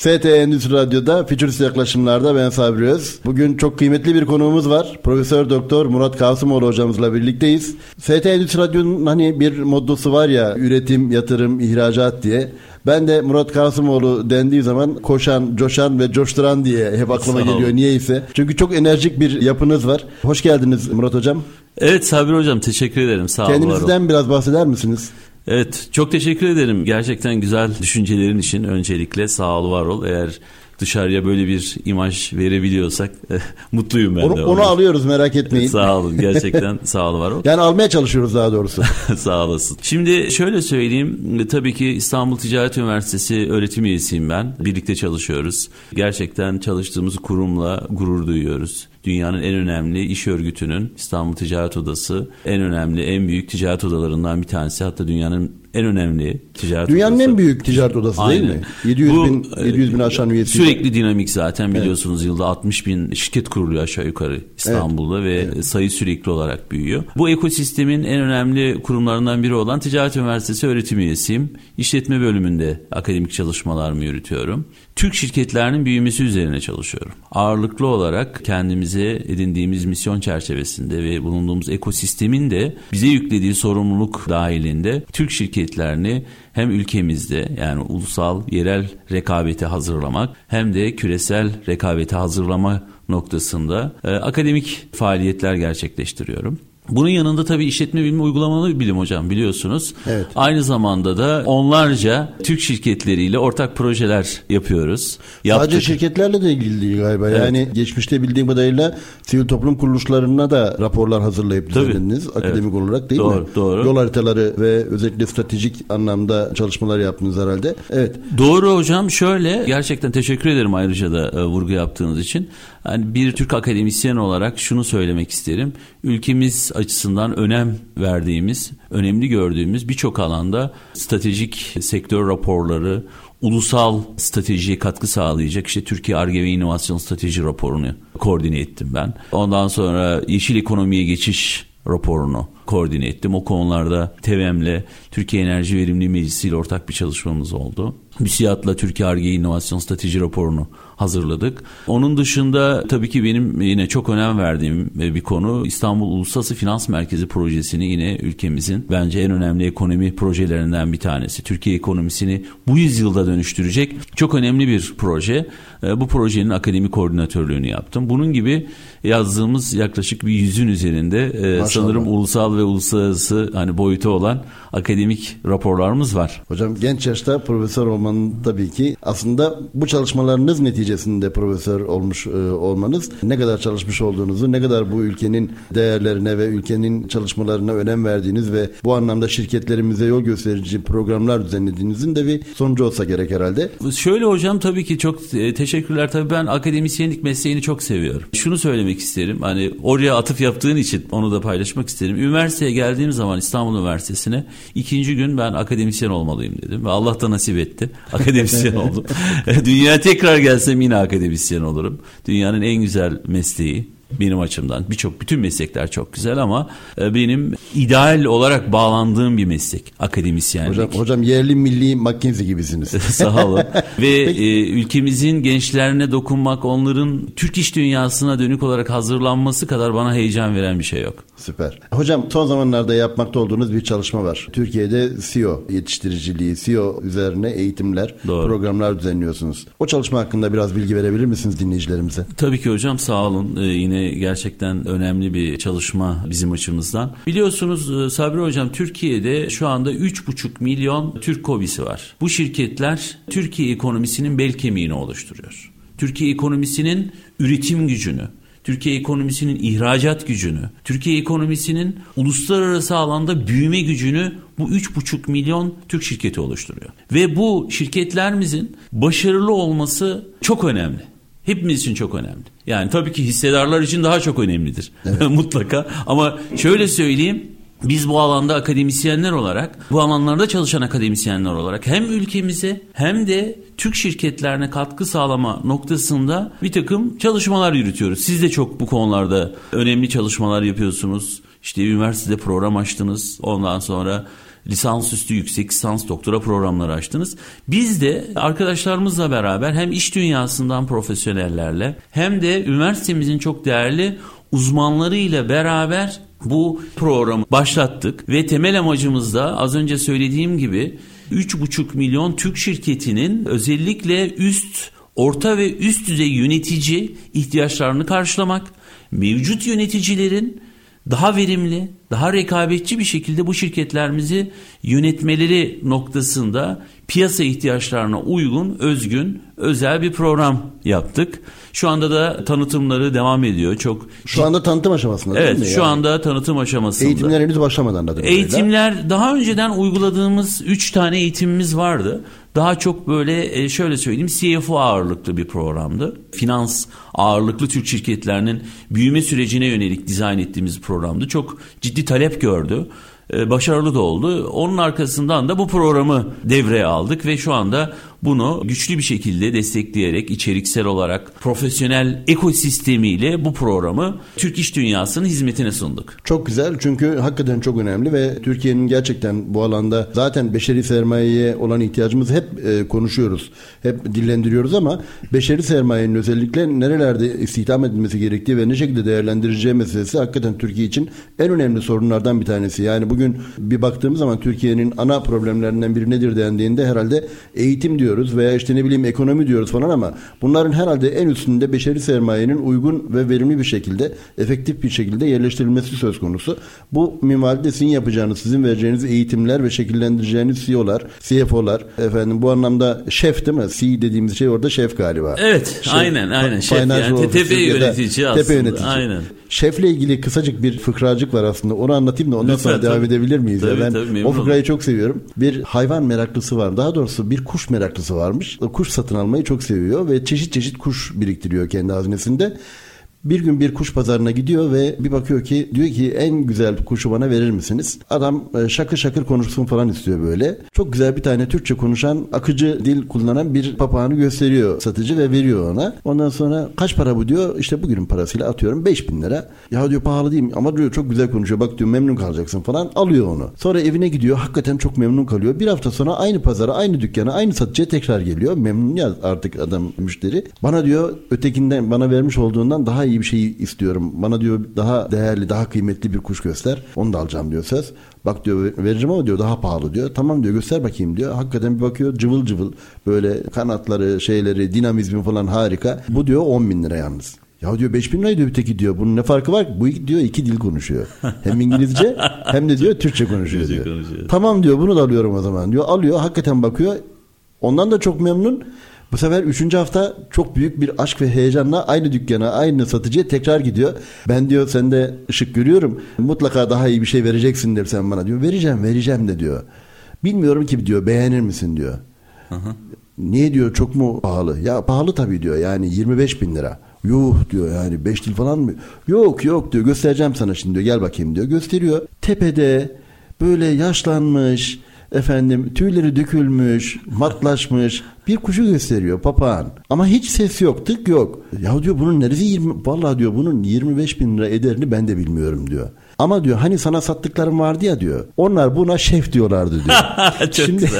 FT Endüstri Radyo'da Fütürist Yaklaşımlar'da ben Sabri Öz. Bugün çok kıymetli bir konuğumuz var. Profesör Doktor Murat Kasımoğlu hocamızla birlikteyiz. FT Endüstri Radyo'nun hani bir mottosu var ya üretim, yatırım, ihracat diye. Ben de Murat Kasımoğlu dendiği zaman koşan, coşan ve coşturan diye hep aklıma geliyor niyeyse. Çünkü çok enerjik bir yapınız var. Hoş geldiniz Murat Hocam. Evet Sabri Hocam teşekkür ederim. Sağ olun. Kendinizden biraz bahseder misiniz? Evet çok teşekkür ederim. Gerçekten güzel düşüncelerin için öncelikle sağ ol var ol. Eğer dışarıya böyle bir imaj verebiliyorsak mutluyum ben onu, de. Onu alıyoruz merak etmeyin. sağ olun gerçekten sağ ol var ol. Yani almaya çalışıyoruz daha doğrusu. sağ olasın. Şimdi şöyle söyleyeyim tabii ki İstanbul Ticaret Üniversitesi öğretim üyesiyim ben. Birlikte çalışıyoruz. Gerçekten çalıştığımız kurumla gurur duyuyoruz. Dünyanın en önemli iş örgütünün İstanbul Ticaret Odası en önemli en büyük ticaret odalarından bir tanesi. Hatta dünyanın en önemli ticaret Dünyanın odası. en büyük ticaret odası Aynen. değil mi? 700 Bu, bin, 700 bin aşan üyesi. Sürekli dinamik zaten biliyorsunuz yılda 60 bin şirket kuruluyor aşağı yukarı İstanbul'da ve sayı sürekli olarak büyüyor. Bu ekosistemin en önemli kurumlarından biri olan Ticaret Üniversitesi öğretim üyesiyim. İşletme bölümünde akademik çalışmalarımı yürütüyorum. Türk şirketlerinin büyümesi üzerine çalışıyorum. Ağırlıklı olarak kendimize edindiğimiz misyon çerçevesinde ve bulunduğumuz ekosistemin de bize yüklediği sorumluluk dahilinde Türk şirketlerini hem ülkemizde yani ulusal yerel rekabeti hazırlamak hem de küresel rekabeti hazırlama noktasında e, akademik faaliyetler gerçekleştiriyorum. Bunun yanında tabii işletme bilimi uygulamalı bilim hocam biliyorsunuz. Evet. Aynı zamanda da onlarca Türk şirketleriyle ortak projeler yapıyoruz. Yaptık. Sadece şirketlerle de ilgili değil galiba. Evet. Yani geçmişte bildiğim kadarıyla sivil toplum kuruluşlarına da raporlar hazırlayıp Tabii. düzenlediniz. Akademik olarak değil Doğru, mi? doğru. Yol haritaları ve özellikle stratejik anlamda çalışmalar yaptınız herhalde. Evet. Doğru hocam şöyle gerçekten teşekkür ederim ayrıca da e, vurgu yaptığınız için. Yani bir Türk akademisyen olarak şunu söylemek isterim. Ülkemiz açısından önem verdiğimiz, önemli gördüğümüz birçok alanda stratejik sektör raporları, ulusal stratejiye katkı sağlayacak işte Türkiye Arge ve İnovasyon Strateji raporunu koordine ettim ben. Ondan sonra yeşil ekonomiye geçiş raporunu koordine ettim. O konularda TEVEM'le Türkiye Enerji Verimli Meclisi ile ortak bir çalışmamız oldu. MÜSİAD'la Türkiye Arge İnovasyon Strateji raporunu hazırladık. Onun dışında tabii ki benim yine çok önem verdiğim bir konu İstanbul Uluslararası Finans Merkezi projesini yine ülkemizin bence en önemli ekonomi projelerinden bir tanesi. Türkiye ekonomisini bu yüzyılda dönüştürecek çok önemli bir proje. E, Bu projenin akademi koordinatörlüğünü yaptım. Bunun gibi yazdığımız yaklaşık bir yüzün üzerinde e, Maşallah. sanırım ulusal ve uluslararası hani boyutu olan akademik raporlarımız var. Hocam genç yaşta profesör olmanın tabii ki aslında bu çalışmalarınız neticesinde profesör olmuş e, olmanız ne kadar çalışmış olduğunuzu, ne kadar bu ülkenin değerlerine ve ülkenin çalışmalarına önem verdiğiniz ve bu anlamda şirketlerimize yol gösterici programlar düzenlediğinizin de bir sonucu olsa gerek herhalde. Şöyle hocam tabii ki çok e, teşekkürler. Tabii ben akademisyenlik mesleğini çok seviyorum. Şunu söylemek isterim. Hani oraya atıf yaptığın için onu da paylaşmak isterim. Üniversiteye geldiğim zaman İstanbul Üniversitesi'ne ikinci gün ben akademisyen olmalıyım dedim. Ve Allah da nasip etti. Akademisyen oldum. Dünya tekrar gelsem yine akademisyen olurum. Dünyanın en güzel mesleği benim açımdan birçok bütün meslekler çok güzel ama e, benim ideal olarak bağlandığım bir meslek akademisyenlik. Hocam, hocam yerli milli McKinsey gibisiniz. Sağ olun. Ve e, ülkemizin gençlerine dokunmak, onların Türk iş dünyasına dönük olarak hazırlanması kadar bana heyecan veren bir şey yok. Süper. Hocam son zamanlarda yapmakta olduğunuz bir çalışma var. Türkiye'de CEO yetiştiriciliği, CEO üzerine eğitimler, Doğru. programlar düzenliyorsunuz. O çalışma hakkında biraz bilgi verebilir misiniz dinleyicilerimize? Tabii ki hocam sağ olun. Ee, yine gerçekten önemli bir çalışma bizim açımızdan. Biliyorsunuz e, Sabri hocam Türkiye'de şu anda 3,5 milyon Türk kobisi var. Bu şirketler Türkiye ekonomisinin bel kemiğini oluşturuyor. Türkiye ekonomisinin üretim gücünü, Türkiye ekonomisinin ihracat gücünü, Türkiye ekonomisinin uluslararası alanda büyüme gücünü bu 3,5 milyon Türk şirketi oluşturuyor. Ve bu şirketlerimizin başarılı olması çok önemli. Hepimiz için çok önemli. Yani tabii ki hissedarlar için daha çok önemlidir evet. mutlaka. Ama şöyle söyleyeyim biz bu alanda akademisyenler olarak, bu alanlarda çalışan akademisyenler olarak hem ülkemize hem de Türk şirketlerine katkı sağlama noktasında bir takım çalışmalar yürütüyoruz. Siz de çok bu konularda önemli çalışmalar yapıyorsunuz. İşte üniversitede program açtınız. Ondan sonra lisansüstü yüksek lisans doktora programları açtınız. Biz de arkadaşlarımızla beraber hem iş dünyasından profesyonellerle hem de üniversitemizin çok değerli uzmanlarıyla beraber bu programı başlattık ve temel amacımız da az önce söylediğim gibi 3,5 milyon Türk şirketinin özellikle üst, orta ve üst düzey yönetici ihtiyaçlarını karşılamak, mevcut yöneticilerin daha verimli, daha rekabetçi bir şekilde bu şirketlerimizi yönetmeleri noktasında piyasa ihtiyaçlarına uygun, özgün, özel bir program yaptık. Şu anda da tanıtımları devam ediyor. Çok Şu anda tanıtım aşamasında evet, değil mi? şu yani? anda tanıtım aşamasında. Eğitimler henüz başlamadan anladım. Eğitimler daha önceden uyguladığımız 3 tane eğitimimiz vardı. Daha çok böyle e, şöyle söyleyeyim CFO ağırlıklı bir programdı. Finans ağırlıklı Türk şirketlerinin büyüme sürecine yönelik dizayn ettiğimiz programdı. Çok ciddi talep gördü. E, başarılı da oldu. Onun arkasından da bu programı devreye aldık ve şu anda bunu güçlü bir şekilde destekleyerek içeriksel olarak profesyonel ekosistemiyle bu programı Türk iş dünyasının hizmetine sunduk. Çok güzel çünkü hakikaten çok önemli ve Türkiye'nin gerçekten bu alanda zaten beşeri sermayeye olan ihtiyacımızı hep e, konuşuyoruz. Hep dillendiriyoruz ama beşeri sermayenin özellikle nerelerde istihdam edilmesi gerektiği ve ne şekilde değerlendireceği meselesi hakikaten Türkiye için en önemli sorunlardan bir tanesi. Yani bugün bir baktığımız zaman Türkiye'nin ana problemlerinden biri nedir dendiğinde herhalde eğitim diyor diyoruz veya işte ne bileyim ekonomi diyoruz falan ama bunların herhalde en üstünde beşeri sermayenin uygun ve verimli bir şekilde, efektif bir şekilde yerleştirilmesi söz konusu. Bu minvalde sizin yapacağınız, sizin vereceğiniz eğitimler ve şekillendireceğiniz CEO'lar, CFO'lar, efendim bu anlamda şef değil mi? C dediğimiz şey orada şef galiba. Evet, şef, aynen, aynen. Şef yani tepe yönetici aslında. Tepe yönetici. Aynen. Şefle ilgili kısacık bir fıkracık var aslında. Onu anlatayım da ondan Lütfen, sonra tabii. devam edebilir miyiz? Tabii, ben tabii, o fıkrayı çok seviyorum. Bir hayvan meraklısı var. Daha doğrusu bir kuş meraklısı varmış. O kuş satın almayı çok seviyor ve çeşit çeşit kuş biriktiriyor kendi haznesinde. Bir gün bir kuş pazarına gidiyor ve bir bakıyor ki diyor ki en güzel kuşu bana verir misiniz? Adam e, şakır şakır konuşsun falan istiyor böyle. Çok güzel bir tane Türkçe konuşan akıcı dil kullanan bir papağanı gösteriyor satıcı ve veriyor ona. Ondan sonra kaç para bu diyor. İşte bugünün parasıyla atıyorum 5000 lira. Ya diyor pahalı değil mi? Ama diyor çok güzel konuşuyor. Bak diyor memnun kalacaksın falan. Alıyor onu. Sonra evine gidiyor. Hakikaten çok memnun kalıyor. Bir hafta sonra aynı pazara, aynı dükkana, aynı satıcıya tekrar geliyor. Memnun ya artık adam müşteri. Bana diyor ötekinden bana vermiş olduğundan daha iyi bir şey istiyorum. Bana diyor daha değerli, daha kıymetli bir kuş göster. Onu da alacağım diyor söz. Bak diyor vereceğim ama diyor daha pahalı diyor. Tamam diyor göster bakayım diyor. Hakikaten bir bakıyor cıvıl cıvıl böyle kanatları şeyleri dinamizmi falan harika. Bu diyor 10 bin lira yalnız. Ya diyor 5 bin lira diyor öteki diyor. Bunun ne farkı var? Bu diyor iki dil konuşuyor. Hem İngilizce hem de diyor Türkçe konuşuyor diyor. Tamam diyor bunu da alıyorum o zaman diyor. Alıyor hakikaten bakıyor. Ondan da çok memnun. Bu sefer üçüncü hafta çok büyük bir aşk ve heyecanla aynı dükkana, aynı satıcıya tekrar gidiyor. Ben diyor sende ışık görüyorum. Mutlaka daha iyi bir şey vereceksin der sen bana diyor. Vereceğim, vereceğim de diyor. Bilmiyorum ki diyor beğenir misin diyor. Hı hı. Niye diyor çok mu pahalı? Ya pahalı tabii diyor yani 25 bin lira. Yuh diyor yani 5 dil falan mı? Yok yok diyor göstereceğim sana şimdi diyor gel bakayım diyor. Gösteriyor. Tepede böyle yaşlanmış efendim tüyleri dökülmüş, matlaşmış bir kuşu gösteriyor papağan. Ama hiç ses yok, tık yok. Ya diyor bunun neresi 20, vallahi diyor bunun 25 bin lira ederini ben de bilmiyorum diyor. Ama diyor hani sana sattıklarım vardı ya diyor. Onlar buna şef diyorlardı diyor. Çok Şimdi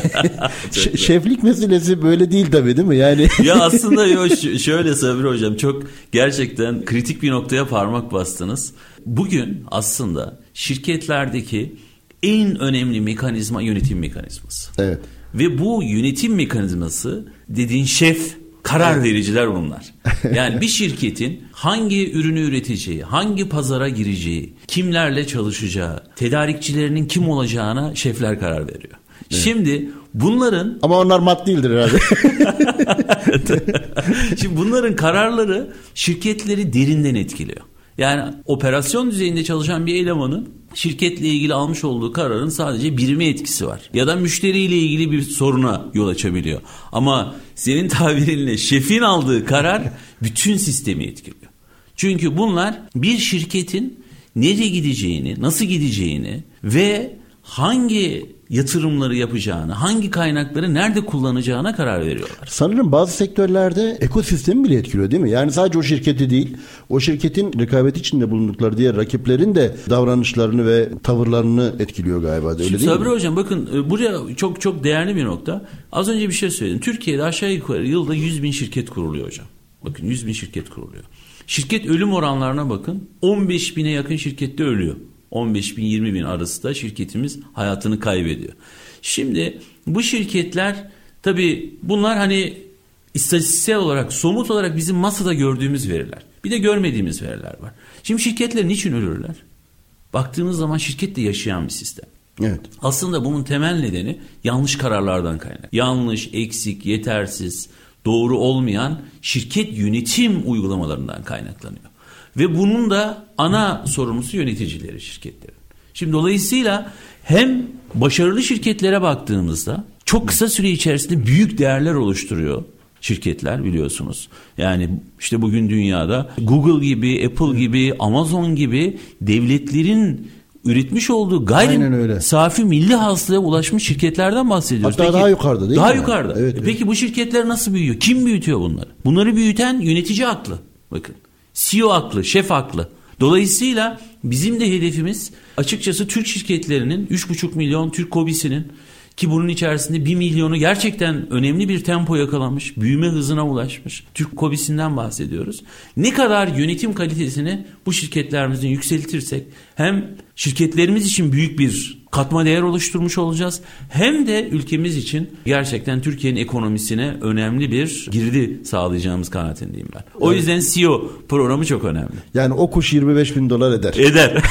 Çok şeflik meselesi böyle değil tabii değil mi? Yani Ya aslında yo, şöyle Sabri hocam çok gerçekten kritik bir noktaya parmak bastınız. Bugün aslında şirketlerdeki en önemli mekanizma yönetim mekanizması. Evet. Ve bu yönetim mekanizması dediğin şef karar vericiler bunlar. Yani bir şirketin hangi ürünü üreteceği, hangi pazara gireceği, kimlerle çalışacağı, tedarikçilerinin kim olacağına şefler karar veriyor. Evet. Şimdi bunların ama onlar mat değildir herhalde. Şimdi bunların kararları şirketleri derinden etkiliyor. Yani operasyon düzeyinde çalışan bir elemanın şirketle ilgili almış olduğu kararın sadece birime etkisi var. Ya da müşteriyle ilgili bir soruna yol açabiliyor. Ama senin tabirinle şefin aldığı karar bütün sistemi etkiliyor. Çünkü bunlar bir şirketin nereye gideceğini, nasıl gideceğini ve hangi yatırımları yapacağını, hangi kaynakları nerede kullanacağına karar veriyorlar. Sanırım bazı sektörlerde ekosistemi bile etkiliyor değil mi? Yani sadece o şirketi değil, o şirketin rekabet içinde bulundukları diğer rakiplerin de davranışlarını ve tavırlarını etkiliyor galiba. Öyle Şimdi değil Sabri mi? Hocam bakın e, buraya çok çok değerli bir nokta. Az önce bir şey söyledim. Türkiye'de aşağı yukarı yılda 100 bin şirket kuruluyor hocam. Bakın 100 bin şirket kuruluyor. Şirket ölüm oranlarına bakın. 15 bine yakın şirkette ölüyor. 15 bin 20 bin arası da şirketimiz hayatını kaybediyor. Şimdi bu şirketler tabii bunlar hani istatistiksel olarak somut olarak bizim masada gördüğümüz veriler. Bir de görmediğimiz veriler var. Şimdi şirketler niçin ölürler? Baktığınız zaman şirket de yaşayan bir sistem. Evet. Aslında bunun temel nedeni yanlış kararlardan kaynak. Yanlış, eksik, yetersiz, doğru olmayan şirket yönetim uygulamalarından kaynaklanıyor. Ve bunun da ana sorumlusu yöneticileri şirketlerin. Şimdi dolayısıyla hem başarılı şirketlere baktığımızda çok kısa süre içerisinde büyük değerler oluşturuyor şirketler biliyorsunuz. Yani işte bugün dünyada Google gibi, Apple gibi, Amazon gibi devletlerin üretmiş olduğu Aynen öyle. gayri safi milli hasılaya ulaşmış şirketlerden bahsediyoruz. Hatta daha yukarıda değil daha mi? yukarıda. Evet, E evet. Peki bu şirketler nasıl büyüyor? Kim büyütüyor bunları? Bunları büyüten yönetici aklı. Bakın. CEO aklı, şef aklı. Dolayısıyla bizim de hedefimiz açıkçası Türk şirketlerinin 3,5 milyon Türk kobisinin ki bunun içerisinde 1 milyonu gerçekten önemli bir tempo yakalamış, büyüme hızına ulaşmış. Türk kobisinden bahsediyoruz. Ne kadar yönetim kalitesini bu şirketlerimizin yükseltirsek hem şirketlerimiz için büyük bir katma değer oluşturmuş olacağız. Hem de ülkemiz için gerçekten Türkiye'nin ekonomisine önemli bir girdi sağlayacağımız kanaatindeyim ben. O yüzden CEO programı çok önemli. Yani o kuş 25 bin dolar eder. Eder.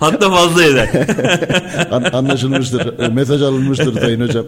Hatta fazla eder. An- anlaşılmıştır. E, Mesaj alınmıştır Sayın Hocam.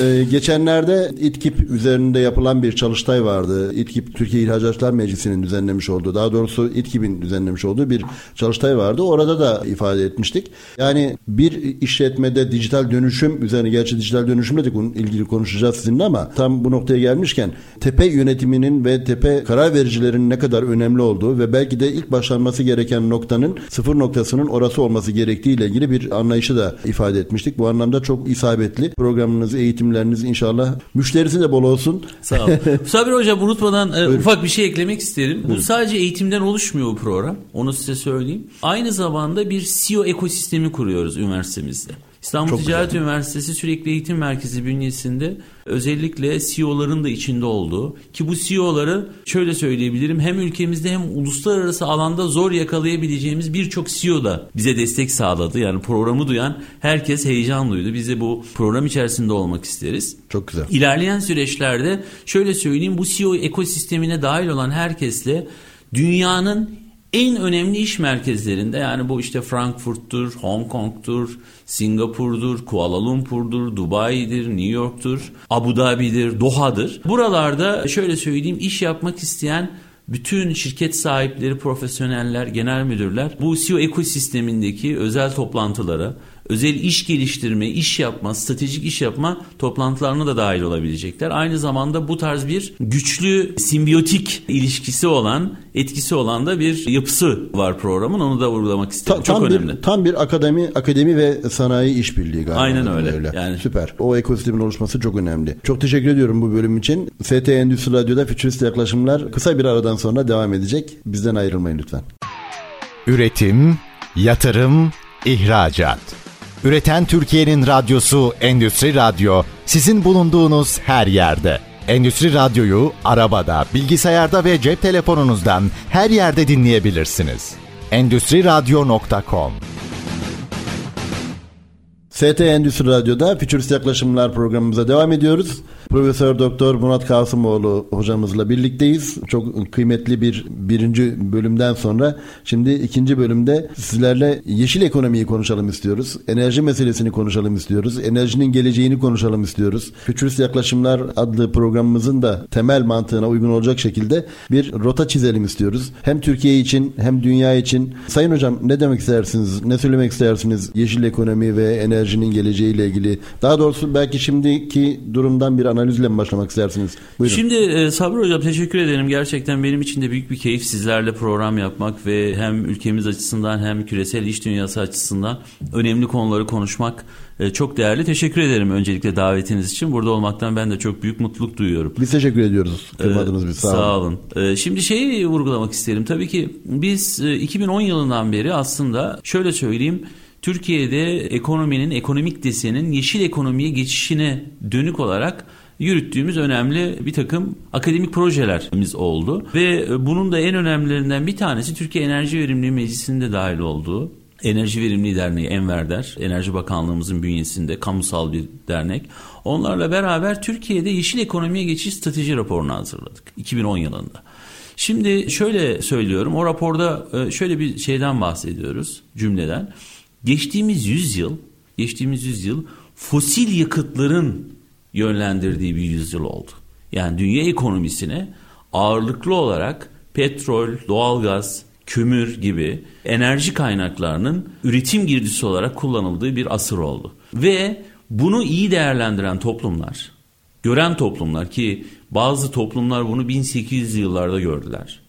Ee, geçenlerde İTKİP üzerinde yapılan bir çalıştay vardı. İTKİP Türkiye İhracatçılar Meclisi'nin düzenlemiş olduğu, daha doğrusu İTKİP'in düzenlemiş olduğu bir çalıştay vardı. Orada da ifade etmiştik. Yani bir işletmede dijital dönüşüm üzerine, gerçi dijital dönüşümle de ilgili konuşacağız sizinle ama tam bu noktaya gelmişken tepe yönetiminin ve tepe karar vericilerin ne kadar önemli olduğu ve belki de ilk başlanması gereken noktanın sıfır noktasının orası olması gerektiği ile ilgili bir anlayışı da ifade etmiştik. Bu anlamda çok isabetli. Programınız, eğitimleriniz inşallah müşterisi de bol olsun. Sağ ol. Sabri Hocam unutmadan e, ufak bir şey eklemek isterim. Bu sadece eğitimden oluşmuyor bu program. Onu size söyleyeyim. Aynı zamanda bir CEO ekosistemi kuruyoruz üniversitemizde. İstanbul Çok Ticaret Üniversitesi Sürekli Eğitim Merkezi bünyesinde özellikle CEO'ların da içinde olduğu ki bu CEO'ları şöyle söyleyebilirim hem ülkemizde hem uluslararası alanda zor yakalayabileceğimiz birçok CEO da bize destek sağladı. Yani programı duyan herkes heyecan duydu. Biz de bu program içerisinde olmak isteriz. Çok güzel. İlerleyen süreçlerde şöyle söyleyeyim bu CEO ekosistemine dahil olan herkesle dünyanın en önemli iş merkezlerinde yani bu işte Frankfurt'tur, Hong Kong'tur, Singapur'dur, Kuala Lumpur'dur, Dubai'dir, New York'tur, Abu Dhabi'dir, Doha'dır. Buralarda şöyle söyleyeyim iş yapmak isteyen bütün şirket sahipleri, profesyoneller, genel müdürler bu CEO ekosistemindeki özel toplantılara, özel iş geliştirme, iş yapma, stratejik iş yapma toplantılarına da dahil olabilecekler. Aynı zamanda bu tarz bir güçlü simbiyotik ilişkisi olan, etkisi olan da bir yapısı var programın. Onu da vurgulamak istedim. Ta- Çok tam önemli. bir tam bir akademi akademi ve sanayi işbirliği galiba. Aynen öyle. Yani- Süper. O ekosistemin oluşması çok önemli. Çok teşekkür ediyorum bu bölüm için. ST Endüstri Radyo'da Futurist Yaklaşımlar kısa bir aradan sonra devam edecek. Bizden ayrılmayın lütfen. Üretim, yatırım, ihracat. Üreten Türkiye'nin radyosu Endüstri Radyo sizin bulunduğunuz her yerde. Endüstri Radyo'yu arabada, bilgisayarda ve cep telefonunuzdan her yerde dinleyebilirsiniz. Endüstri Radyo.com ST Endüstri Radyo'da Futurist Yaklaşımlar programımıza devam ediyoruz. Profesör Doktor Murat Kasımoğlu hocamızla birlikteyiz. Çok kıymetli bir birinci bölümden sonra şimdi ikinci bölümde sizlerle yeşil ekonomiyi konuşalım istiyoruz. Enerji meselesini konuşalım istiyoruz. Enerjinin geleceğini konuşalım istiyoruz. Futurist Yaklaşımlar adlı programımızın da temel mantığına uygun olacak şekilde bir rota çizelim istiyoruz. Hem Türkiye için hem dünya için. Sayın hocam ne demek istersiniz? Ne söylemek istersiniz? Yeşil ekonomi ve enerjinin geleceğiyle ilgili. Daha doğrusu belki şimdiki durumdan bir analizle mi başlamak istersiniz? Buyurun. Şimdi e, Sabri Hocam teşekkür ederim. Gerçekten benim için de büyük bir keyif sizlerle program yapmak ve hem ülkemiz açısından hem küresel iş dünyası açısından önemli konuları konuşmak e, çok değerli. Teşekkür ederim öncelikle davetiniz için. Burada olmaktan ben de çok büyük mutluluk duyuyorum. Biz teşekkür ediyoruz. Kırmadınız ee, biz. Sağ, sağ olun. olun. Ee, şimdi şeyi vurgulamak isterim. Tabii ki biz 2010 e, yılından beri aslında şöyle söyleyeyim Türkiye'de ekonominin, ekonomik desenin yeşil ekonomiye geçişine dönük olarak yürüttüğümüz önemli bir takım akademik projelerimiz oldu. Ve bunun da en önemlilerinden bir tanesi Türkiye Enerji Verimliliği Meclisi'nde dahil olduğu Enerji Verimliliği Derneği Enverder, Enerji Bakanlığımızın bünyesinde kamusal bir dernek. Onlarla beraber Türkiye'de yeşil ekonomiye geçiş strateji raporunu hazırladık 2010 yılında. Şimdi şöyle söylüyorum o raporda e, şöyle bir şeyden bahsediyoruz cümleden. Geçtiğimiz yüzyıl, geçtiğimiz yüzyıl fosil yakıtların yönlendirdiği bir yüzyıl oldu. Yani dünya ekonomisine ağırlıklı olarak petrol, doğalgaz, kömür gibi enerji kaynaklarının üretim girdisi olarak kullanıldığı bir asır oldu. Ve bunu iyi değerlendiren toplumlar, gören toplumlar ki bazı toplumlar bunu 1800 yıllarda gördüler.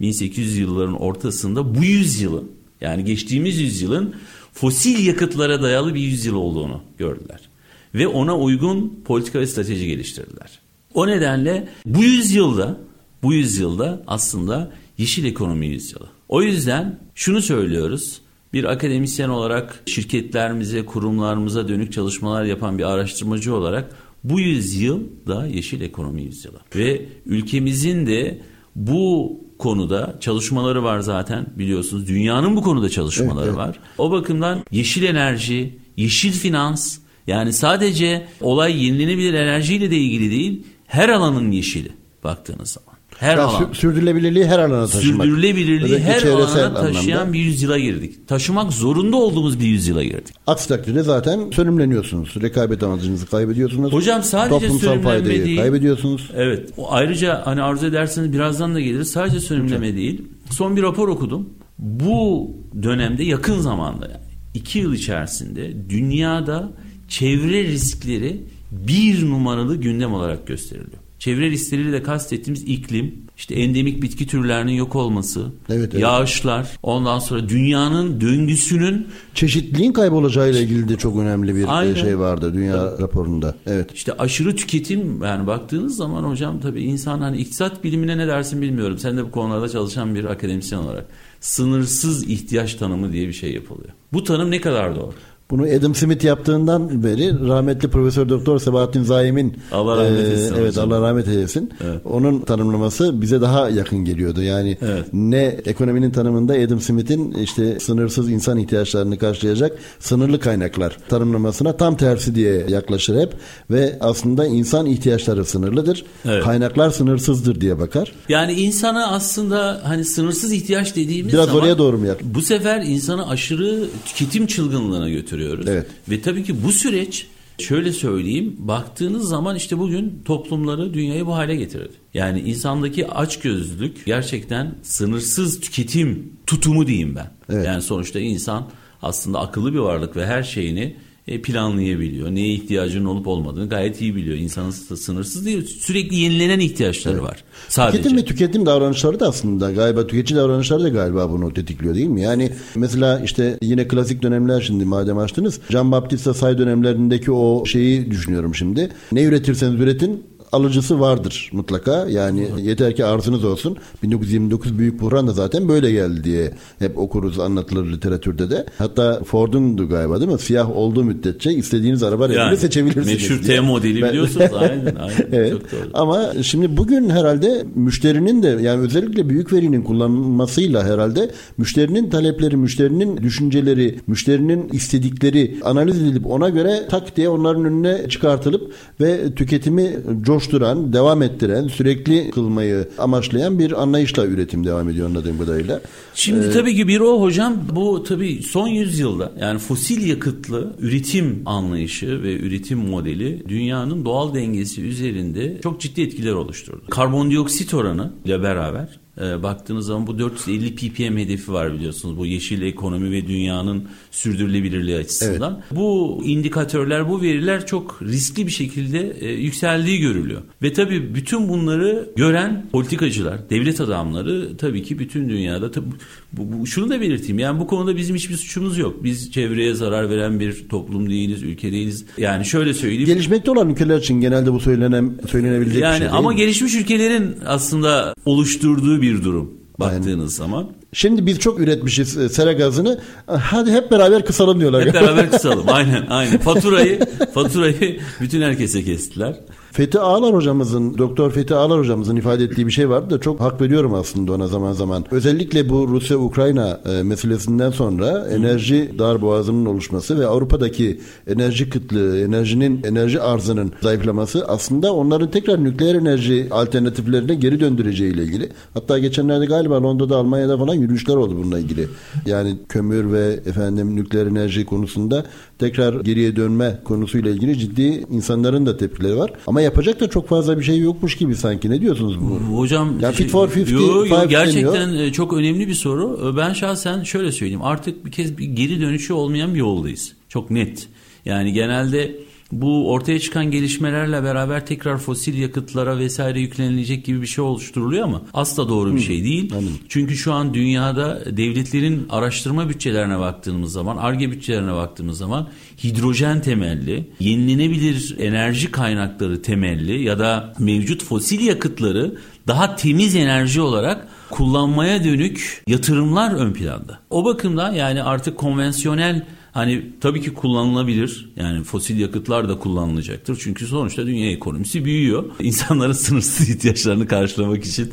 1800 yılların ortasında bu yüzyılın yani geçtiğimiz yüzyılın fosil yakıtlara dayalı bir yüzyıl olduğunu gördüler. Ve ona uygun politika ve strateji geliştirdiler. O nedenle bu yüzyılda bu yüzyılda aslında yeşil ekonomi yüzyılı. O yüzden şunu söylüyoruz. Bir akademisyen olarak şirketlerimize, kurumlarımıza dönük çalışmalar yapan bir araştırmacı olarak bu yüzyıl da yeşil ekonomi yüzyılı. Ve ülkemizin de bu konuda çalışmaları var zaten biliyorsunuz. Dünyanın bu konuda çalışmaları evet, evet. var. O bakımdan yeşil enerji, yeşil finans yani sadece olay yenilenebilir enerjiyle de ilgili değil her alanın yeşili baktığınız zaman. Her ya alan. Sürdürülebilirliği her alana taşımak. Sürdürülebilirliği her alana taşıyan anlamda. bir yüzyıla girdik. Taşımak zorunda olduğumuz bir yüzyıla girdik. Aksi takdirde zaten sönümleniyorsunuz. Rekabet amacınızı kaybediyorsunuz. Hocam sadece Toplumsal faydayı değil. kaybediyorsunuz. Evet. Ayrıca hani arzu ederseniz birazdan da gelir. Sadece sönümleme Lütfen. değil. Son bir rapor okudum. Bu dönemde yakın zamanda yani iki yıl içerisinde dünyada çevre riskleri bir numaralı gündem olarak gösteriliyor. Çevre riskleriyle de kastettiğimiz iklim, işte endemik bitki türlerinin yok olması, evet, evet. yağışlar, ondan sonra dünyanın döngüsünün çeşitliliğin kaybolacağıyla ilgili de çok önemli bir e, Aynen. şey vardı dünya evet. raporunda. Evet. İşte aşırı tüketim yani baktığınız zaman hocam tabii insan hani iktisat bilimine ne dersin bilmiyorum. Sen de bu konularda çalışan bir akademisyen olarak sınırsız ihtiyaç tanımı diye bir şey yapılıyor. Bu tanım ne kadar doğru? Bunu Adam Smith yaptığından beri rahmetli Profesör Doktor Sebahattin Zaim'in Allah rahmet eylesin. E, evet Allah rahmet eylesin. Evet. Onun tanımlaması bize daha yakın geliyordu. Yani evet. ne ekonominin tanımında Adam Smith'in işte sınırsız insan ihtiyaçlarını karşılayacak sınırlı kaynaklar tanımlamasına tam tersi diye yaklaşır hep ve aslında insan ihtiyaçları sınırlıdır. Evet. Kaynaklar sınırsızdır diye bakar. Yani insana aslında hani sınırsız ihtiyaç dediğimiz Biraz zaman oraya doğru mu yak? Bu sefer insanı aşırı tüketim çılgınlığına götürüyor görüyoruz. Evet. Ve tabii ki bu süreç şöyle söyleyeyim baktığınız zaman işte bugün toplumları dünyayı bu hale getirdi. Yani insandaki açgözlülük gerçekten sınırsız tüketim tutumu diyeyim ben. Evet. Yani sonuçta insan aslında akıllı bir varlık ve her şeyini planlayabiliyor. Neye ihtiyacının olup olmadığını gayet iyi biliyor. İnsanın sınırsız değil, sürekli yenilenen ihtiyaçları evet. var. Sadece. Tüketim ve tüketim davranışları da aslında galiba tüketici davranışları da galiba bunu tetikliyor değil mi? Yani mesela işte yine klasik dönemler şimdi madem açtınız. Can Baptista Say dönemlerindeki o şeyi düşünüyorum şimdi. Ne üretirseniz üretin alıcısı vardır mutlaka. Yani Hı. yeter ki arzunuz olsun. 1929 büyük buhran da zaten böyle geldi diye hep okuruz anlatılır literatürde de. Hatta Ford'undu galiba değil mi? Siyah olduğu müddetçe istediğiniz araba rengini yani, seçebilirsiniz. Meşhur T modeli ben... biliyorsunuz. aynen, aynen. evet. Çok doğru. Ama şimdi bugün herhalde müşterinin de yani özellikle büyük verinin kullanılmasıyla herhalde müşterinin talepleri, müşterinin düşünceleri, müşterinin istedikleri analiz edilip ona göre tak diye onların önüne çıkartılıp ve tüketimi coş coşturan, devam ettiren, sürekli kılmayı amaçlayan bir anlayışla üretim devam ediyor anladığım kadarıyla. Şimdi ee, tabii ki bir o hocam bu tabii son yüzyılda yani fosil yakıtlı üretim anlayışı ve üretim modeli dünyanın doğal dengesi üzerinde çok ciddi etkiler oluşturdu. Karbondioksit oranı ile beraber e, baktığınız zaman bu 450 ppm hedefi var biliyorsunuz. Bu yeşil ekonomi ve dünyanın sürdürülebilirliği açısından. Evet. Bu indikatörler, bu veriler çok riskli bir şekilde e, yükseldiği görülüyor. Ve tabii bütün bunları gören politikacılar, devlet adamları tabii ki bütün dünyada tabii, bu, bu, şunu da belirteyim. Yani bu konuda bizim hiçbir suçumuz yok. Biz çevreye zarar veren bir toplum değiliz, ülke değiliz. Yani şöyle söyleyeyim. Gelişmekte olan ülkeler için genelde bu söylenen söylenebilecek yani bir şey değil Ama mi? gelişmiş ülkelerin aslında oluşturduğu bir durum baktığınız Aynen. zaman. Şimdi biz çok üretmişiz e, sera gazını. Hadi hep beraber kısalım diyorlar. Hep beraber kısalım. aynen aynen. Faturayı faturayı bütün herkese kestiler. Fethi Ağlar hocamızın, Doktor Fethi Ağlar hocamızın ifade ettiği bir şey vardı da çok hak veriyorum aslında ona zaman zaman. Özellikle bu Rusya-Ukrayna e, meselesinden sonra enerji darboğazının oluşması ve Avrupa'daki enerji kıtlığı, enerjinin, enerji arzının zayıflaması aslında onların tekrar nükleer enerji alternatiflerine geri döndüreceğiyle ilgili. Hatta geçenlerde galiba Londra'da, Almanya'da falan yürüyüşler oldu bununla ilgili. Yani kömür ve efendim nükleer enerji konusunda tekrar geriye dönme konusuyla ilgili ciddi insanların da tepkileri var. Ama yapacak da çok fazla bir şey yokmuş gibi sanki. Ne diyorsunuz bu? Hocam yani fit for 50 yo, yo, gerçekten deniyor. çok önemli bir soru. Ben şahsen şöyle söyleyeyim. Artık bir kez bir geri dönüşü olmayan bir yoldayız. Çok net. Yani genelde bu ortaya çıkan gelişmelerle beraber tekrar fosil yakıtlara vesaire yüklenilecek gibi bir şey oluşturuluyor ama asla doğru bir şey değil. Anladım. Çünkü şu an dünyada devletlerin araştırma bütçelerine baktığımız zaman, ARGE bütçelerine baktığımız zaman hidrojen temelli, yenilenebilir enerji kaynakları temelli ya da mevcut fosil yakıtları daha temiz enerji olarak kullanmaya dönük yatırımlar ön planda. O bakımdan yani artık konvansiyonel Hani tabii ki kullanılabilir. Yani fosil yakıtlar da kullanılacaktır. Çünkü sonuçta dünya ekonomisi büyüyor. İnsanların sınırsız ihtiyaçlarını karşılamak için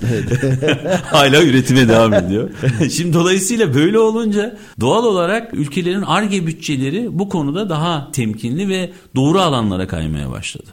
hala üretime devam ediyor. Şimdi dolayısıyla böyle olunca doğal olarak ülkelerin ARGE bütçeleri bu konuda daha temkinli ve doğru alanlara kaymaya başladı.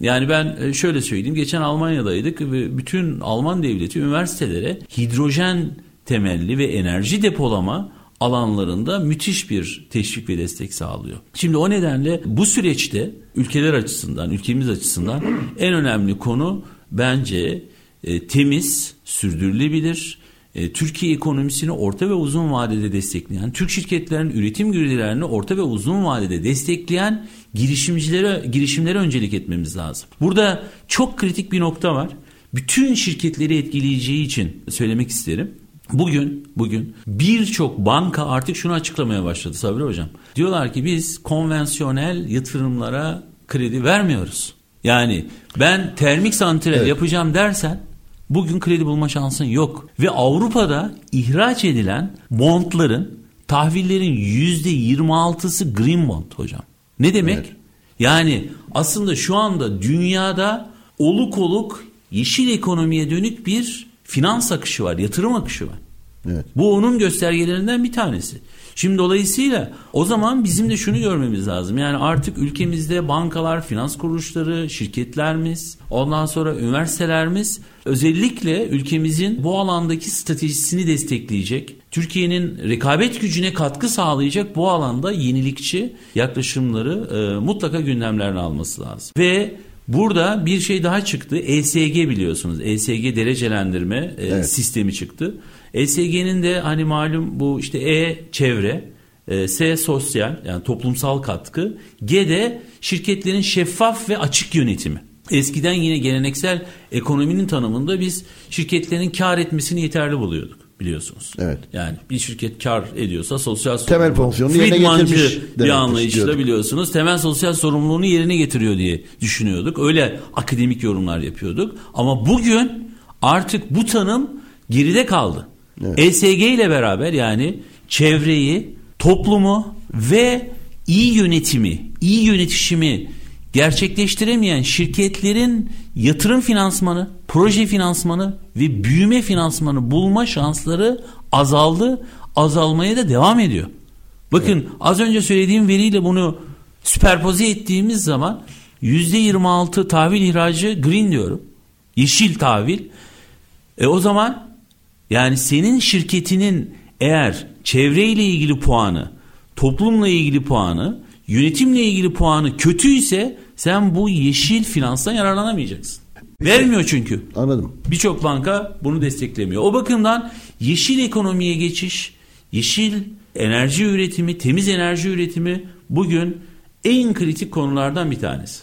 Yani ben e, şöyle söyleyeyim. Geçen Almanya'daydık ve bütün Alman devleti üniversitelere hidrojen temelli ve enerji depolama alanlarında müthiş bir teşvik ve destek sağlıyor. Şimdi o nedenle bu süreçte ülkeler açısından, ülkemiz açısından en önemli konu bence e, temiz, sürdürülebilir, e, Türkiye ekonomisini orta ve uzun vadede destekleyen, Türk şirketlerinin üretim girdilerini orta ve uzun vadede destekleyen girişimcilere girişimlere öncelik etmemiz lazım. Burada çok kritik bir nokta var. Bütün şirketleri etkileyeceği için söylemek isterim. Bugün bugün birçok banka artık şunu açıklamaya başladı Sabri Hocam. Diyorlar ki biz konvansiyonel yatırımlara kredi vermiyoruz. Yani ben termik santral evet. yapacağım dersen bugün kredi bulma şansın yok. Ve Avrupa'da ihraç edilen bondların tahvillerin yüzde 26'sı green bond hocam. Ne demek? Evet. Yani aslında şu anda dünyada oluk oluk yeşil ekonomiye dönük bir finans akışı var, yatırım akışı var. Evet. Bu onun göstergelerinden bir tanesi. Şimdi dolayısıyla o zaman bizim de şunu görmemiz lazım. Yani artık ülkemizde bankalar, finans kuruluşları, şirketlerimiz, ondan sonra üniversitelerimiz özellikle ülkemizin bu alandaki stratejisini destekleyecek, Türkiye'nin rekabet gücüne katkı sağlayacak bu alanda yenilikçi yaklaşımları e, mutlaka gündemlerine alması lazım. Ve Burada bir şey daha çıktı. ESG biliyorsunuz. ESG derecelendirme e, evet. sistemi çıktı. ESG'nin de hani malum bu işte E çevre, e, S sosyal yani toplumsal katkı, G de şirketlerin şeffaf ve açık yönetimi. Eskiden yine geleneksel ekonominin tanımında biz şirketlerin kar etmesini yeterli buluyorduk biliyorsunuz. Evet. Yani bir şirket kar ediyorsa sosyal temel fonksiyonu yerine getirmiş bir anlayışla biliyorsunuz. Temel sosyal sorumluluğunu yerine getiriyor diye düşünüyorduk. Öyle akademik yorumlar yapıyorduk. Ama bugün artık bu tanım geride kaldı. Evet. ESG ile beraber yani çevreyi, toplumu ve iyi yönetimi, iyi yönetişimi gerçekleştiremeyen şirketlerin yatırım finansmanı, proje finansmanı ve büyüme finansmanı bulma şansları azaldı, azalmaya da devam ediyor. Bakın evet. az önce söylediğim veriyle bunu süperpoze ettiğimiz zaman %26 tahvil ihracı green diyorum. Yeşil tahvil. E o zaman yani senin şirketinin eğer çevreyle ilgili puanı, toplumla ilgili puanı, yönetimle ilgili puanı kötüyse sen bu yeşil finanstan yararlanamayacaksın. Vermiyor çünkü. Anladım. Birçok banka bunu desteklemiyor. O bakımdan yeşil ekonomiye geçiş, yeşil enerji üretimi, temiz enerji üretimi bugün en kritik konulardan bir tanesi.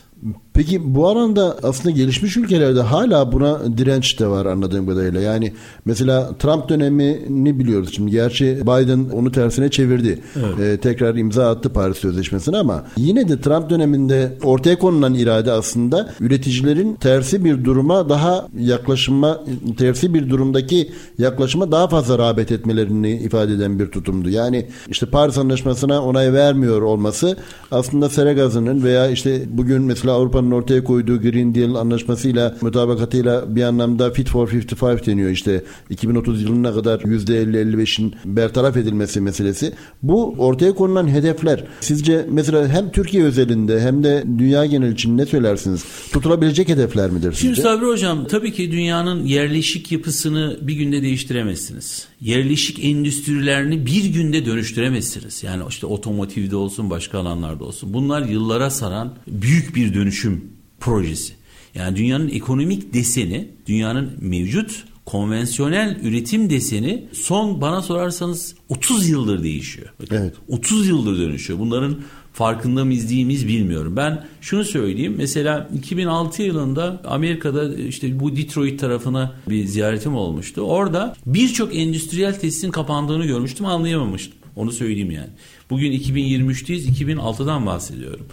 Peki bu aranda aslında gelişmiş ülkelerde hala buna direnç de var anladığım kadarıyla. Yani mesela Trump dönemini biliyoruz şimdi. Gerçi Biden onu tersine çevirdi. Evet. Ee, tekrar imza attı Paris Sözleşmesi'ne ama yine de Trump döneminde ortaya konulan irade aslında üreticilerin tersi bir duruma daha yaklaşıma tersi bir durumdaki yaklaşıma daha fazla rağbet etmelerini ifade eden bir tutumdu. Yani işte Paris Anlaşması'na onay vermiyor olması aslında sera gazının veya işte bugün mesela Avrupa Avrupa'nın ortaya koyduğu Green Deal anlaşmasıyla mutabakatıyla bir anlamda Fit for 55 deniyor işte 2030 yılına kadar %50-55'in bertaraf edilmesi meselesi. Bu ortaya konulan hedefler sizce mesela hem Türkiye özelinde hem de dünya genel için ne söylersiniz? Tutulabilecek hedefler midir sizce? Şimdi Sabri Hocam tabii ki dünyanın yerleşik yapısını bir günde değiştiremezsiniz. Yerleşik endüstrilerini bir günde dönüştüremezsiniz. Yani işte otomotivde olsun başka alanlarda olsun. Bunlar yıllara saran büyük bir dönüşüm projesi. Yani dünyanın ekonomik deseni, dünyanın mevcut konvansiyonel üretim deseni son bana sorarsanız 30 yıldır değişiyor. Bakın, evet. 30 yıldır dönüşüyor. Bunların farkında mıyız değil miyiz bilmiyorum. Ben şunu söyleyeyim. Mesela 2006 yılında Amerika'da işte bu Detroit tarafına bir ziyaretim olmuştu. Orada birçok endüstriyel tesisin kapandığını görmüştüm anlayamamıştım. Onu söyleyeyim yani. Bugün 2023'teyiz 2006'dan bahsediyorum.